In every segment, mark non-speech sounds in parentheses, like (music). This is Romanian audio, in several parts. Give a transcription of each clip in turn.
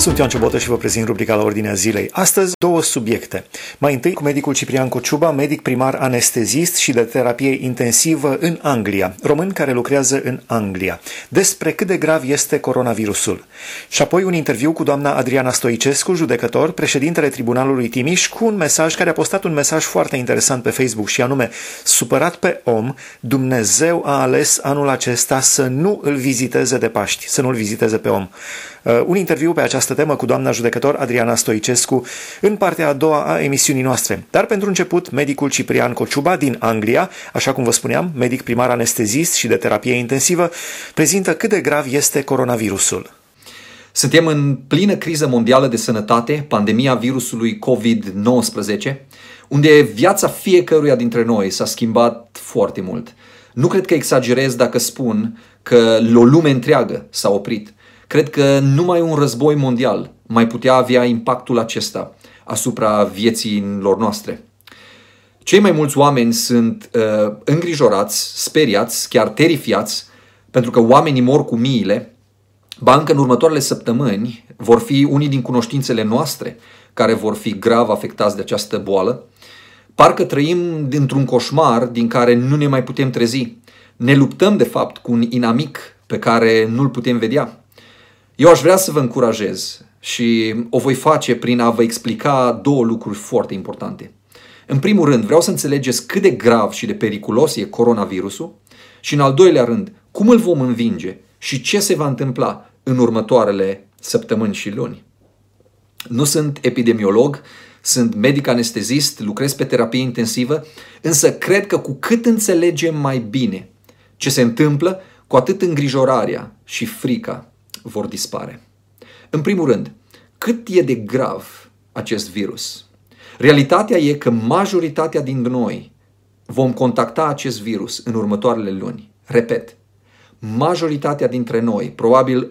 Sunt Ioan Ciobotă și vă prezint rubrica la ordinea zilei. Astăzi, două subiecte. Mai întâi, cu medicul Ciprian Cociuba, medic primar anestezist și de terapie intensivă în Anglia, român care lucrează în Anglia, despre cât de grav este coronavirusul. Și apoi un interviu cu doamna Adriana Stoicescu, judecător, președintele Tribunalului Timiș, cu un mesaj care a postat un mesaj foarte interesant pe Facebook și anume, supărat pe om, Dumnezeu a ales anul acesta să nu îl viziteze de Paști, să nu îl viziteze pe om. Uh, un interviu pe această temă cu doamna judecător Adriana Stoicescu în partea a doua a emisiunii noastre. Dar pentru început, medicul Ciprian Cociuba din Anglia, așa cum vă spuneam, medic primar anestezist și de terapie intensivă, prezintă cât de grav este coronavirusul. Suntem în plină criză mondială de sănătate, pandemia virusului COVID-19, unde viața fiecăruia dintre noi s-a schimbat foarte mult. Nu cred că exagerez dacă spun că o lume întreagă s-a oprit. Cred că numai un război mondial mai putea avea impactul acesta asupra vieților noastre. Cei mai mulți oameni sunt uh, îngrijorați, speriați, chiar terifiați, pentru că oamenii mor cu miile. Ba încă în următoarele săptămâni vor fi unii din cunoștințele noastre care vor fi grav afectați de această boală. Parcă trăim dintr-un coșmar din care nu ne mai putem trezi. Ne luptăm, de fapt, cu un inamic pe care nu-l putem vedea. Eu aș vrea să vă încurajez și o voi face prin a vă explica două lucruri foarte importante. În primul rând, vreau să înțelegeți cât de grav și de periculos e coronavirusul și în al doilea rând, cum îl vom învinge și ce se va întâmpla în următoarele săptămâni și luni. Nu sunt epidemiolog, sunt medic anestezist, lucrez pe terapie intensivă, însă cred că cu cât înțelegem mai bine ce se întâmplă, cu atât îngrijorarea și frica vor dispare. În primul rând, cât e de grav acest virus? Realitatea e că majoritatea din noi vom contacta acest virus în următoarele luni. Repet, majoritatea dintre noi, probabil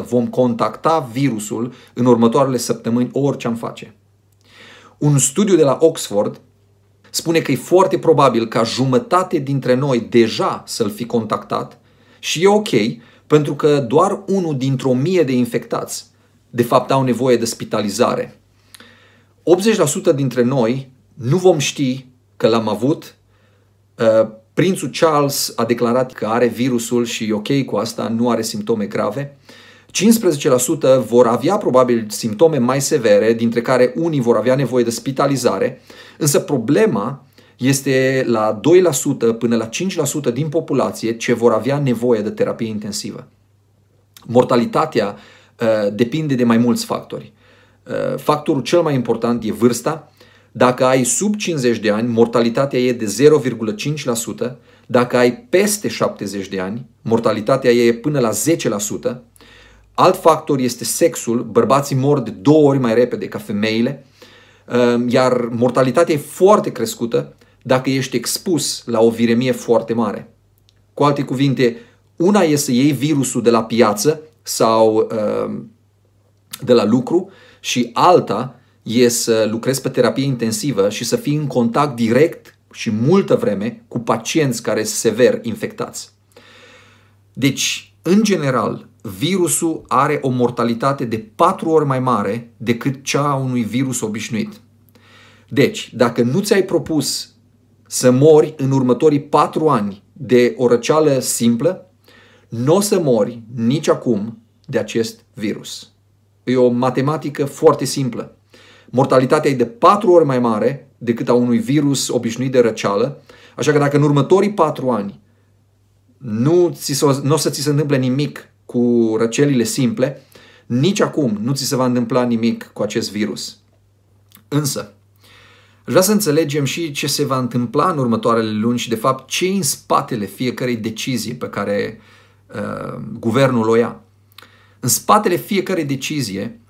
85-90%, vom contacta virusul în următoarele săptămâni, orice am face. Un studiu de la Oxford spune că e foarte probabil ca jumătate dintre noi deja să-l fi contactat și e ok pentru că doar unul dintr-o mie de infectați de fapt au nevoie de spitalizare. 80% dintre noi nu vom ști că l-am avut. Uh, prințul Charles a declarat că are virusul și e ok cu asta, nu are simptome grave. 15% vor avea probabil simptome mai severe, dintre care unii vor avea nevoie de spitalizare, însă problema este la 2% până la 5% din populație ce vor avea nevoie de terapie intensivă. Mortalitatea uh, depinde de mai mulți factori. Uh, factorul cel mai important e vârsta. Dacă ai sub 50 de ani, mortalitatea e de 0,5%. Dacă ai peste 70 de ani, mortalitatea e până la 10%. Alt factor este sexul. Bărbații mor de două ori mai repede ca femeile. Uh, iar mortalitatea e foarte crescută dacă ești expus la o viremie foarte mare. Cu alte cuvinte, una e să iei virusul de la piață sau uh, de la lucru și alta e să lucrezi pe terapie intensivă și să fii în contact direct și multă vreme cu pacienți care sunt sever infectați. Deci, în general, virusul are o mortalitate de patru ori mai mare decât cea a unui virus obișnuit. Deci, dacă nu ți-ai propus să mori în următorii patru ani de o răceală simplă, nu o să mori nici acum de acest virus. E o matematică foarte simplă. Mortalitatea e de patru ori mai mare decât a unui virus obișnuit de răceală, așa că dacă în următorii patru ani nu, ți nu o să ți se întâmple nimic cu răcelile simple, nici acum nu ți se va întâmpla nimic cu acest virus. Însă, Aș vrea să înțelegem și ce se va întâmpla în următoarele luni și, de fapt, ce în spatele fiecarei decizii pe care uh, guvernul o ia. În spatele fiecarei decizie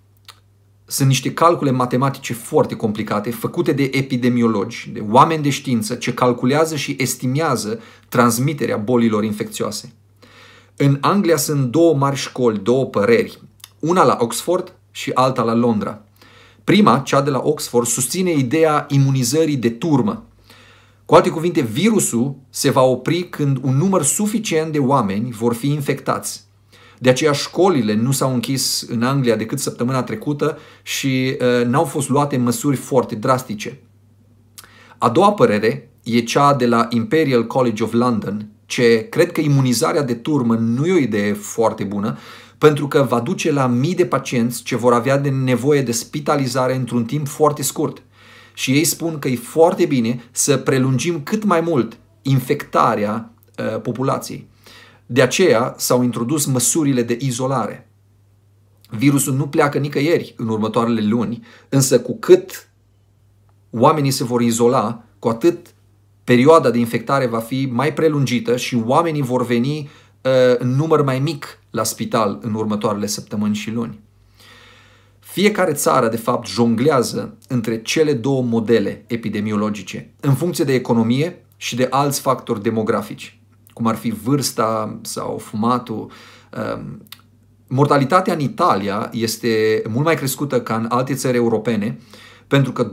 sunt niște calcule matematice foarte complicate, făcute de epidemiologi, de oameni de știință, ce calculează și estimează transmiterea bolilor infecțioase. În Anglia sunt două mari școli, două păreri, una la Oxford și alta la Londra. Prima, cea de la Oxford, susține ideea imunizării de turmă. Cu alte cuvinte, virusul se va opri când un număr suficient de oameni vor fi infectați. De aceea școlile nu s-au închis în Anglia decât săptămâna trecută și uh, n-au fost luate măsuri foarte drastice. A doua părere e cea de la Imperial College of London, ce cred că imunizarea de turmă nu e o idee foarte bună, pentru că va duce la mii de pacienți ce vor avea de nevoie de spitalizare într-un timp foarte scurt. Și ei spun că e foarte bine să prelungim cât mai mult infectarea uh, populației. De aceea s-au introdus măsurile de izolare. Virusul nu pleacă nicăieri în următoarele luni, însă cu cât oamenii se vor izola, cu atât perioada de infectare va fi mai prelungită și oamenii vor veni uh, în număr mai mic la spital în următoarele săptămâni și luni. Fiecare țară, de fapt, jonglează între cele două modele epidemiologice, în funcție de economie și de alți factori demografici, cum ar fi vârsta sau fumatul. Um, mortalitatea în Italia este mult mai crescută ca în alte țări europene, pentru că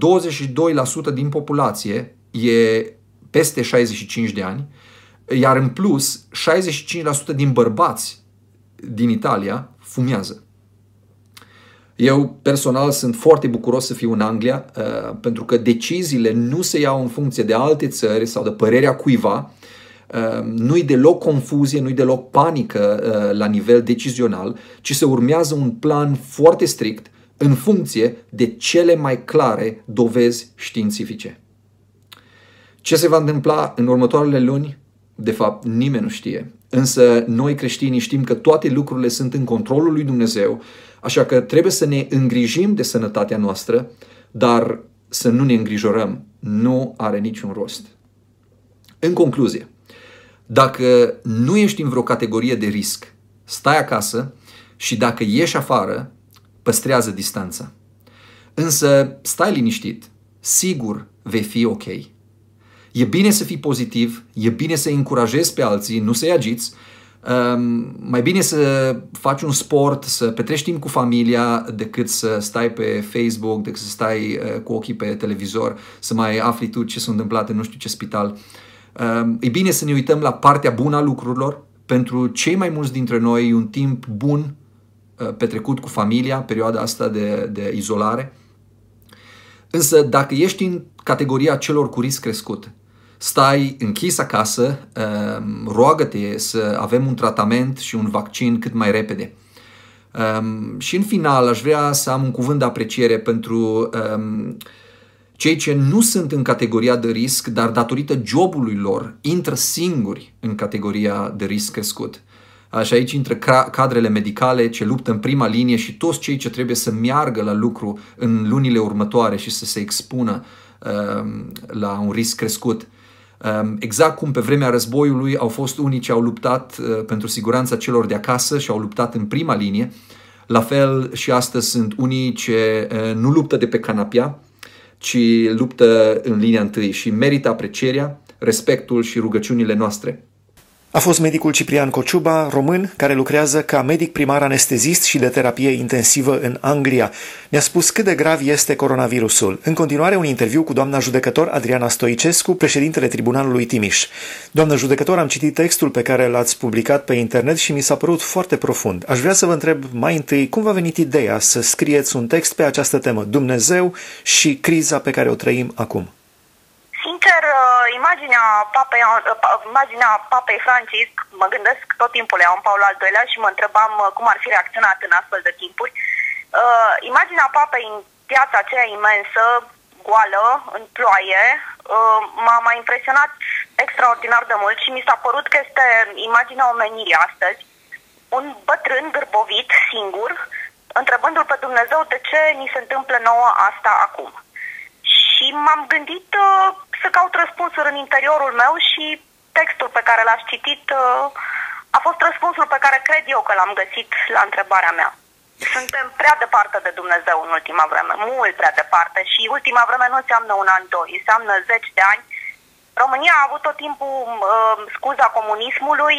22% din populație e peste 65 de ani, iar în plus, 65% din bărbați din Italia fumează. Eu personal sunt foarte bucuros să fiu în Anglia uh, pentru că deciziile nu se iau în funcție de alte țări sau de părerea cuiva. Uh, nu-i deloc confuzie, nu-i deloc panică uh, la nivel decizional, ci se urmează un plan foarte strict în funcție de cele mai clare dovezi științifice. Ce se va întâmpla în următoarele luni? De fapt, nimeni nu știe. Însă noi creștinii știm că toate lucrurile sunt în controlul lui Dumnezeu, așa că trebuie să ne îngrijim de sănătatea noastră, dar să nu ne îngrijorăm. Nu are niciun rost. În concluzie, dacă nu ești în vreo categorie de risc, stai acasă și dacă ieși afară, păstrează distanța. Însă stai liniștit, sigur vei fi ok. E bine să fii pozitiv, e bine să încurajezi pe alții, nu să-i agiți, Um, mai bine să faci un sport, să petrești timp cu familia decât să stai pe Facebook, decât să stai uh, cu ochii pe televizor, să mai afli tu ce s-a întâmplat în nu știu ce spital. Um, e bine să ne uităm la partea bună a lucrurilor. Pentru cei mai mulți dintre noi e un timp bun uh, petrecut cu familia, perioada asta de, de izolare. Însă dacă ești în categoria celor cu risc crescut, stai închis acasă, um, roagă-te să avem un tratament și un vaccin cât mai repede. Um, și în final aș vrea să am un cuvânt de apreciere pentru um, cei ce nu sunt în categoria de risc, dar datorită jobului lor intră singuri în categoria de risc crescut. Și aici intră cadrele medicale ce luptă în prima linie și toți cei ce trebuie să meargă la lucru în lunile următoare și să se expună la un risc crescut. Ehm, exact cum pe vremea războiului au fost unii ce au luptat uh, pentru siguranța celor de acasă și au luptat în prima linie, la fel și astăzi sunt unii ce uh, nu luptă de pe canapia, ci luptă în linia întâi și merită aprecierea, respectul și rugăciunile noastre. A fost medicul Ciprian Cociuba, român, care lucrează ca medic primar anestezist și de terapie intensivă în Anglia. Ne-a spus cât de grav este coronavirusul. În continuare, un interviu cu doamna judecător Adriana Stoicescu, președintele Tribunalului Timiș. Doamnă judecător, am citit textul pe care l-ați publicat pe internet și mi s-a părut foarte profund. Aș vrea să vă întreb mai întâi cum v-a venit ideea să scrieți un text pe această temă, Dumnezeu și criza pe care o trăim acum. Sincer, uh, imaginea papei, uh, imaginea papei Francisc, mă gândesc tot timpul la un Paul al doilea și mă întrebam uh, cum ar fi reacționat în astfel de timpuri. Uh, imaginea papei în piața aceea imensă, goală, în ploaie, uh, m-a mai impresionat extraordinar de mult și mi s-a părut că este imaginea omenirii astăzi. Un bătrân gârbovit, singur, întrebându-l pe Dumnezeu de ce ni se întâmplă nouă asta acum. Și m-am gândit uh, să caut răspunsuri în interiorul meu și textul pe care l-aș citit uh, a fost răspunsul pe care cred eu că l-am găsit la întrebarea mea. Suntem prea departe de Dumnezeu în ultima vreme, mult prea departe și ultima vreme nu înseamnă un an, doi, înseamnă zeci de ani. România a avut tot timpul uh, scuza comunismului,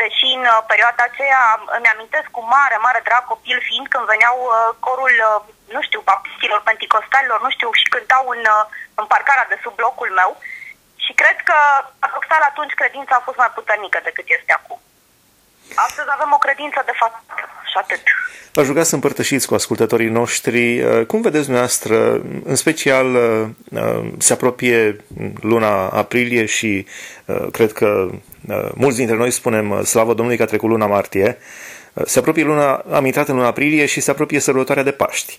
deși în uh, perioada aceea îmi amintesc cu mare, mare drag copil fiind când veneau uh, corul uh, nu știu, baptistilor, penticostalilor, nu știu, și cântau în, uh, în parcarea de sub blocul meu. Și cred că, paradoxal, atunci credința a fost mai puternică decât este acum. Astăzi avem o credință de fapt și atât. V-aș ruga să împărtășiți cu ascultătorii noștri uh, cum vedeți dumneavoastră, în special uh, uh, se apropie luna aprilie și cred că mulți dintre noi spunem slavă Domnului că a trecut luna martie, se apropie luna, am intrat în luna aprilie și se apropie sărbătoarea de Paști.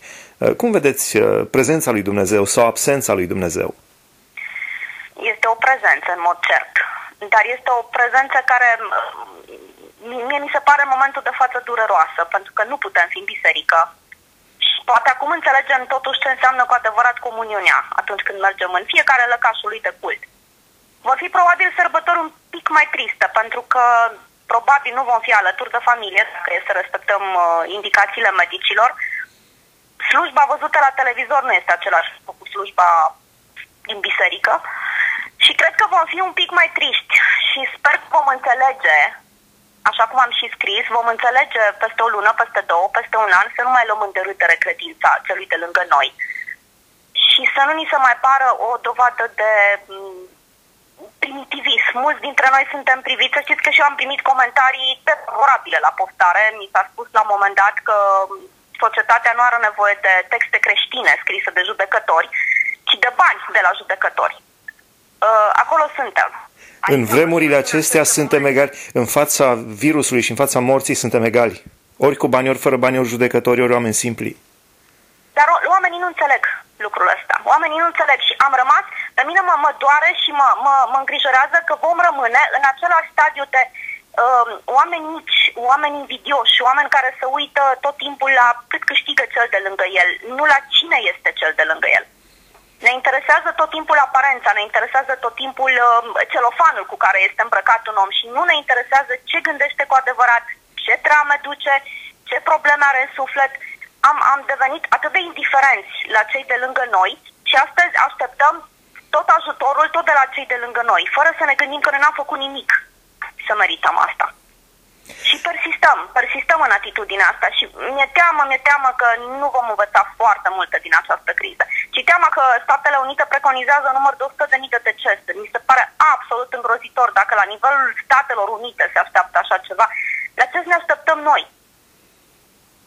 Cum vedeți prezența lui Dumnezeu sau absența lui Dumnezeu? Este o prezență, în mod cert. Dar este o prezență care mie mi se pare în momentul de față dureroasă, pentru că nu putem fi în biserică. Și poate acum înțelegem totuși ce înseamnă cu adevărat comuniunea atunci când mergem în fiecare lăcașul lui de cult. Vor fi probabil sărbători un pic mai triste, pentru că probabil nu vom fi alături de familie, dacă e să respectăm uh, indicațiile medicilor. Slujba văzută la televizor nu este același cu slujba din biserică. Și cred că vom fi un pic mai triști și sper că vom înțelege așa cum am și scris, vom înțelege peste o lună, peste două, peste un an, să nu mai luăm în derâtere credința celui de lângă noi. Și să nu ni se mai pară o dovadă de mm, primitivism. Mulți dintre noi suntem priviți. Să știți că și eu am primit comentarii defavorabile la postare. Mi s-a spus la un moment dat că societatea nu are nevoie de texte creștine scrise de judecători, ci de bani de la judecători. Uh, acolo suntem. În vremurile acestea suntem egali. În fața virusului și în fața morții suntem egali. Ori cu bani, ori fără bani, ori judecători, ori oameni simpli. Dar oamenii nu înțeleg lucrul ăsta. Oamenii nu înțeleg și am rămas, pe mine mă, mă doare și mă, mă, mă îngrijorează că vom rămâne în același stadiu de uh, oameni mici, oameni invidioși, oameni care se uită tot timpul la cât câștigă cel de lângă el, nu la cine este cel de lângă el. Ne interesează tot timpul aparența, ne interesează tot timpul uh, celofanul cu care este îmbrăcat un om și nu ne interesează ce gândește cu adevărat, ce trame duce, ce probleme are în suflet. Am, am devenit atât de indiferenți la cei de lângă noi și astăzi așteptăm tot ajutorul tot de la cei de lângă noi, fără să ne gândim că noi n-am făcut nimic să merităm asta. Și persistăm, persistăm în atitudinea asta și mi-e teamă, mi-e teamă că nu vom învăța foarte multe din această criză. Și teamă că Statele Unite preconizează număr de 100.000 de decese. Mi se pare absolut îngrozitor dacă la nivelul Statelor Unite se așteaptă așa ceva. La ce ne așteptăm noi?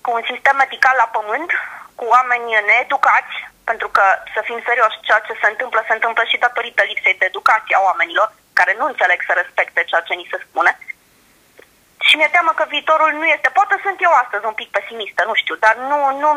Cu un sistem medical la pământ, cu oameni needucați, pentru că, să fim serioși, ceea ce se întâmplă, se întâmplă și datorită lipsei de educație a oamenilor, care nu înțeleg să respecte ceea ce ni se spune și mi-e teamă că viitorul nu este, poate sunt eu astăzi un pic pesimistă, nu știu, dar nu, nu,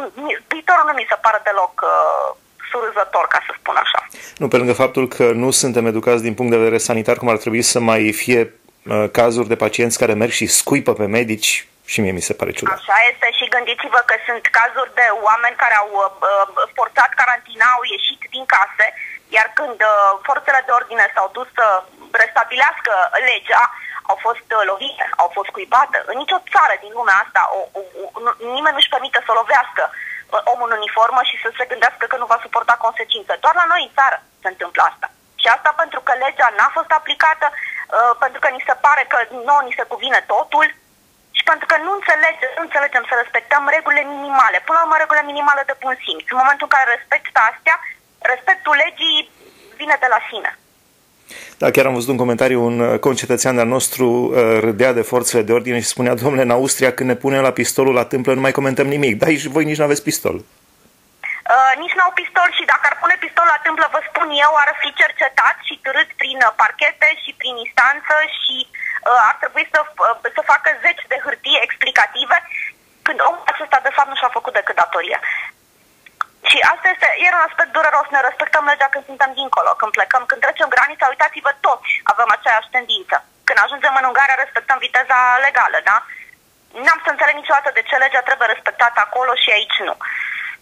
viitorul nu mi se pare deloc uh, surâzător, ca să spun așa. Nu, pe lângă faptul că nu suntem educați din punct de vedere sanitar, cum ar trebui să mai fie uh, cazuri de pacienți care merg și scuipă pe medici, și mie mi se pare ciudat. Așa este și gândiți-vă că sunt cazuri de oameni care au uh, uh forțat carantina, au ieșit din case, iar când uh, forțele de ordine s-au dus să restabilească legea, au fost uh, lovite, au fost cuibate. În nicio țară din lumea asta o, o, o, nimeni nu-și permite să lovească uh, omul în uniformă și să se gândească că nu va suporta consecințe. Doar la noi în țară se întâmplă asta. Și asta pentru că legea n-a fost aplicată, uh, pentru că ni se pare că nouă ni se cuvine totul și pentru că nu, înțelege, nu înțelegem să respectăm regulile minimale. Până la urmă, regulile minimale de bun simț. În momentul în care respecti astea, respectul legii vine de la sine. Da, chiar am văzut un comentariu, un uh, concetățean de-al nostru uh, râdea de forțele de ordine și spunea, domnule, în Austria când ne punem la pistolul la tâmplă nu mai comentăm nimic. Da, aici voi nici nu aveți pistol. Uh, nici n-au pistol și dacă ar pune pistol la tâmplă, vă spun eu, ar fi cercetat și târât prin uh, parchete și prin instanță și uh, ar trebui să, uh, să facă zeci de hârtii explicative când omul acesta de fapt nu și-a făcut decât datoria. Și asta este, iar un aspect dureros, ne respectăm legea când suntem dincolo, când plecăm, când trecem granița, uitați-vă, toți avem aceeași tendință. Când ajungem în Ungaria, respectăm viteza legală, da? N-am să înțeleg niciodată de ce legea trebuie respectată acolo și aici nu.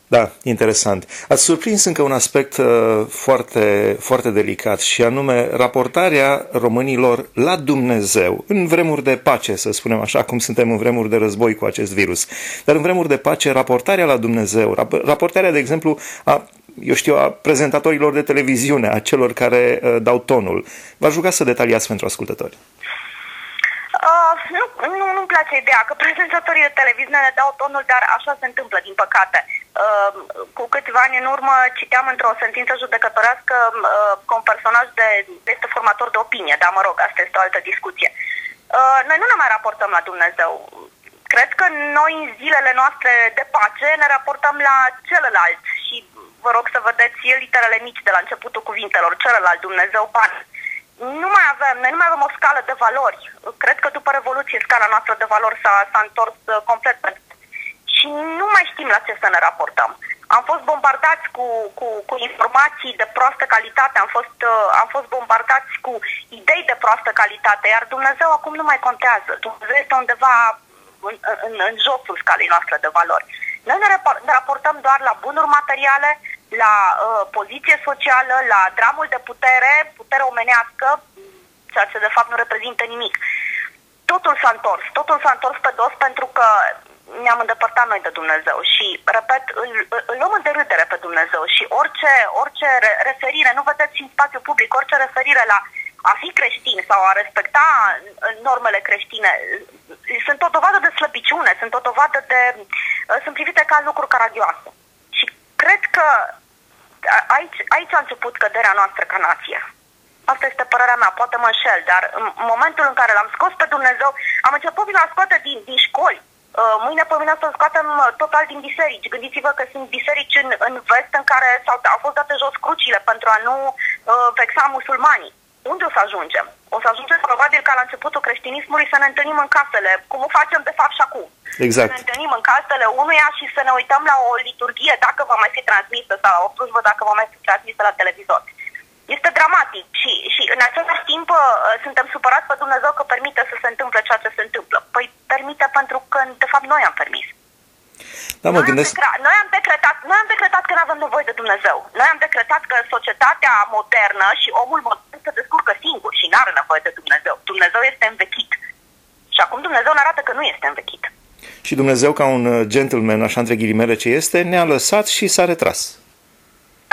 Da, interesant. Ați surprins încă un aspect uh, foarte, foarte delicat și anume raportarea românilor la Dumnezeu în vremuri de pace, să spunem așa, cum suntem în vremuri de război cu acest virus. Dar în vremuri de pace, raportarea la Dumnezeu, raportarea, de exemplu, a eu știu, a prezentatorilor de televiziune, a celor care uh, dau tonul. V-aș ruga să detaliați pentru ascultători. Uh, nu, nu, nu-mi place ideea că prezentatorii de televiziune ne dau tonul, dar așa se întâmplă, din păcate. Uh, cu câțiva ani în urmă citeam într-o sentință judecătorească uh, că un personaj de, este formator de opinie, dar mă rog, asta este o altă discuție. Uh, noi nu ne mai raportăm la Dumnezeu. Cred că noi în zilele noastre de pace ne raportăm la celălalt și vă rog să vedeți literele mici de la începutul cuvintelor, celălalt Dumnezeu ban. Nu mai avem, noi nu mai avem o scală de valori. Cred că după Revoluție scala noastră de valori s-a, s-a întors uh, complet și nu mai știm la ce să ne raportăm. Am fost bombardați cu, cu, cu informații de proastă calitate, am fost, uh, am fost bombardați cu idei de proastă calitate, iar Dumnezeu acum nu mai contează. Dumnezeu este undeva în, în, în josul scalei noastre de valori. Noi ne, ne raportăm doar la bunuri materiale, la uh, poziție socială, la dramul de putere, putere omenească, ceea ce de fapt nu reprezintă nimic. Totul s-a întors, totul s-a întors pe dos pentru că ne-am îndepărtat noi de Dumnezeu și, repet, îl, îl luăm în derâdere pe Dumnezeu și orice, orice referire, nu vedeți în spațiu public, orice referire la a fi creștin sau a respecta normele creștine sunt o dovadă de slăbiciune, sunt o dovadă de... sunt privite ca lucruri caragioase. Și cred că aici, aici a început căderea noastră ca nație. Asta este părerea mea, poate mă înșel, dar în momentul în care l-am scos pe Dumnezeu, am început prin a scoate din, din școli, Uh, mâine pe mine să scoatem uh, total din biserici. Gândiți-vă că sunt biserici în, în vest în care s-au, au fost date jos crucile pentru a nu uh, vexa musulmanii. Unde o să ajungem? O să ajungem probabil ca la începutul creștinismului să ne întâlnim în casele, cum o facem de fapt și acum. Exact. Să ne întâlnim în casele unuia și să ne uităm la o liturghie dacă va mai fi transmisă sau o slujbă dacă va mai fi transmisă la televizor. Este dramatic și, și în același timp uh, suntem supărați pe Dumnezeu că permite să se întâmple ceea ce se întâmplă. Păi permite pentru că, de fapt, noi am permis. Da, mă noi, gândesc... am decretat, noi, am decretat, noi am decretat că nu avem nevoie de Dumnezeu. Noi am decretat că societatea modernă și omul modern se descurcă singur și nu are nevoie de Dumnezeu. Dumnezeu este învechit. Și acum Dumnezeu ne arată că nu este învechit. Și Dumnezeu, ca un uh, gentleman, așa între ghilimele ce este, ne-a lăsat și s-a retras.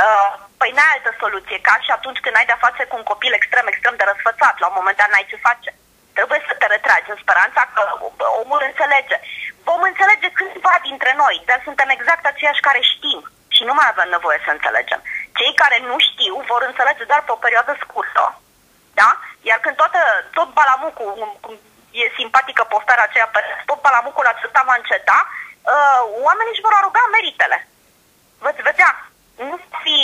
Uh, Păi n-ai altă soluție, ca și atunci când ai de-a face cu un copil extrem, extrem de răsfățat, la un moment dat n-ai ce face. Trebuie să te retragi în speranța că omul înțelege. Vom înțelege câțiva dintre noi, dar suntem exact aceiași care știm și nu mai avem nevoie să înțelegem. Cei care nu știu vor înțelege doar pe o perioadă scurtă, da? Iar când toată, tot balamucul, cum e simpatică postarea aceea, tot balamucul acesta va înceta, uh, oamenii își vor aruga meritele. Veți vedea, nu fi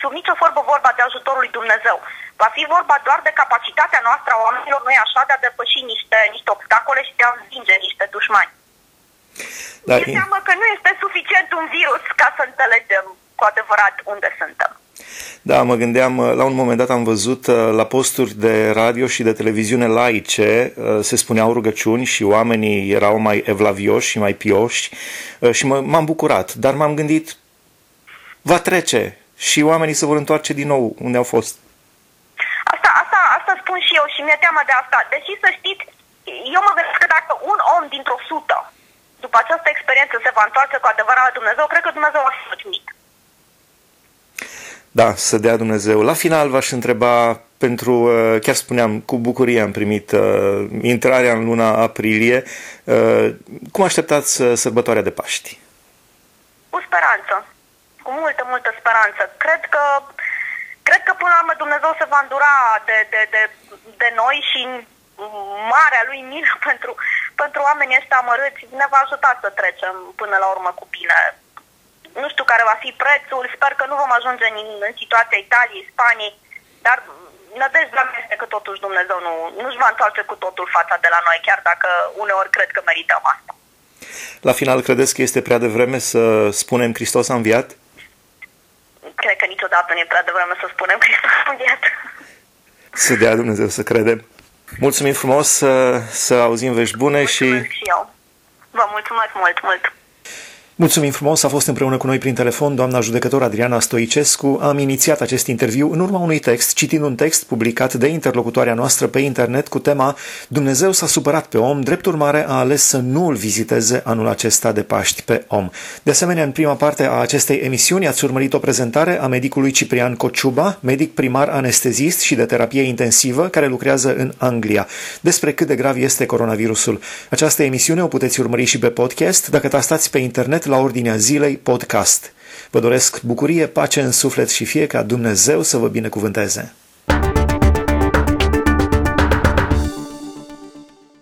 sub nicio formă vorba de ajutorul lui Dumnezeu. Va fi vorba doar de capacitatea noastră a oamenilor noi așa de a depăși niște, niște obstacole și de a învinge niște dușmani. Da, e seama că nu este suficient un virus ca să înțelegem cu adevărat unde suntem. Da, mă gândeam, la un moment dat am văzut uh, la posturi de radio și de televiziune laice uh, se spuneau rugăciuni și oamenii erau mai evlavioși și mai pioși uh, și m-am bucurat, dar m-am gândit, va trece, și oamenii se vor întoarce din nou unde au fost. Asta, asta, asta spun și eu și mi-e teamă de asta. Deși să știți, eu mă gândesc că dacă un om dintr-o sută după această experiență se va întoarce cu adevărat la Dumnezeu, cred că Dumnezeu va fi mulțumit. Da, să dea Dumnezeu. La final v-aș întreba pentru, uh, chiar spuneam, cu bucurie am primit uh, intrarea în luna aprilie. Uh, cum așteptați uh, sărbătoarea de Paști? Cu speranță cu multă, multă speranță. Cred că, cred că până la urmă Dumnezeu se va îndura de, de, de, de noi și marea lui milă (laughs) pentru, pentru oamenii ăștia amărâți ne va ajuta să trecem până la urmă cu bine. Nu știu care va fi prețul, sper că nu vom ajunge în, în situația Italiei, Spaniei, dar nădejdea mea este că totuși Dumnezeu nu, nu-și va întoarce cu totul fața de la noi, chiar dacă uneori cred că merităm asta. La final, credeți că este prea devreme să spunem Hristos a înviat? cred că niciodată nu e prea devreme să spunem că este studiat. Să dea Dumnezeu să credem. Mulțumim frumos să, să auzim vești bune mulțumesc și... și eu. Vă mulțumesc mult, mult. Mulțumim frumos, a fost împreună cu noi prin telefon doamna judecător Adriana Stoicescu. Am inițiat acest interviu în urma unui text, citind un text publicat de interlocutoarea noastră pe internet cu tema Dumnezeu s-a supărat pe om, drept urmare a ales să nu îl viziteze anul acesta de Paști pe om. De asemenea, în prima parte a acestei emisiuni ați urmărit o prezentare a medicului Ciprian Cociuba, medic primar anestezist și de terapie intensivă care lucrează în Anglia, despre cât de grav este coronavirusul. Această emisiune o puteți urmări și pe podcast dacă tastați pe internet la ordinea zilei podcast. Vă doresc bucurie, pace în suflet și fie ca Dumnezeu să vă binecuvânteze.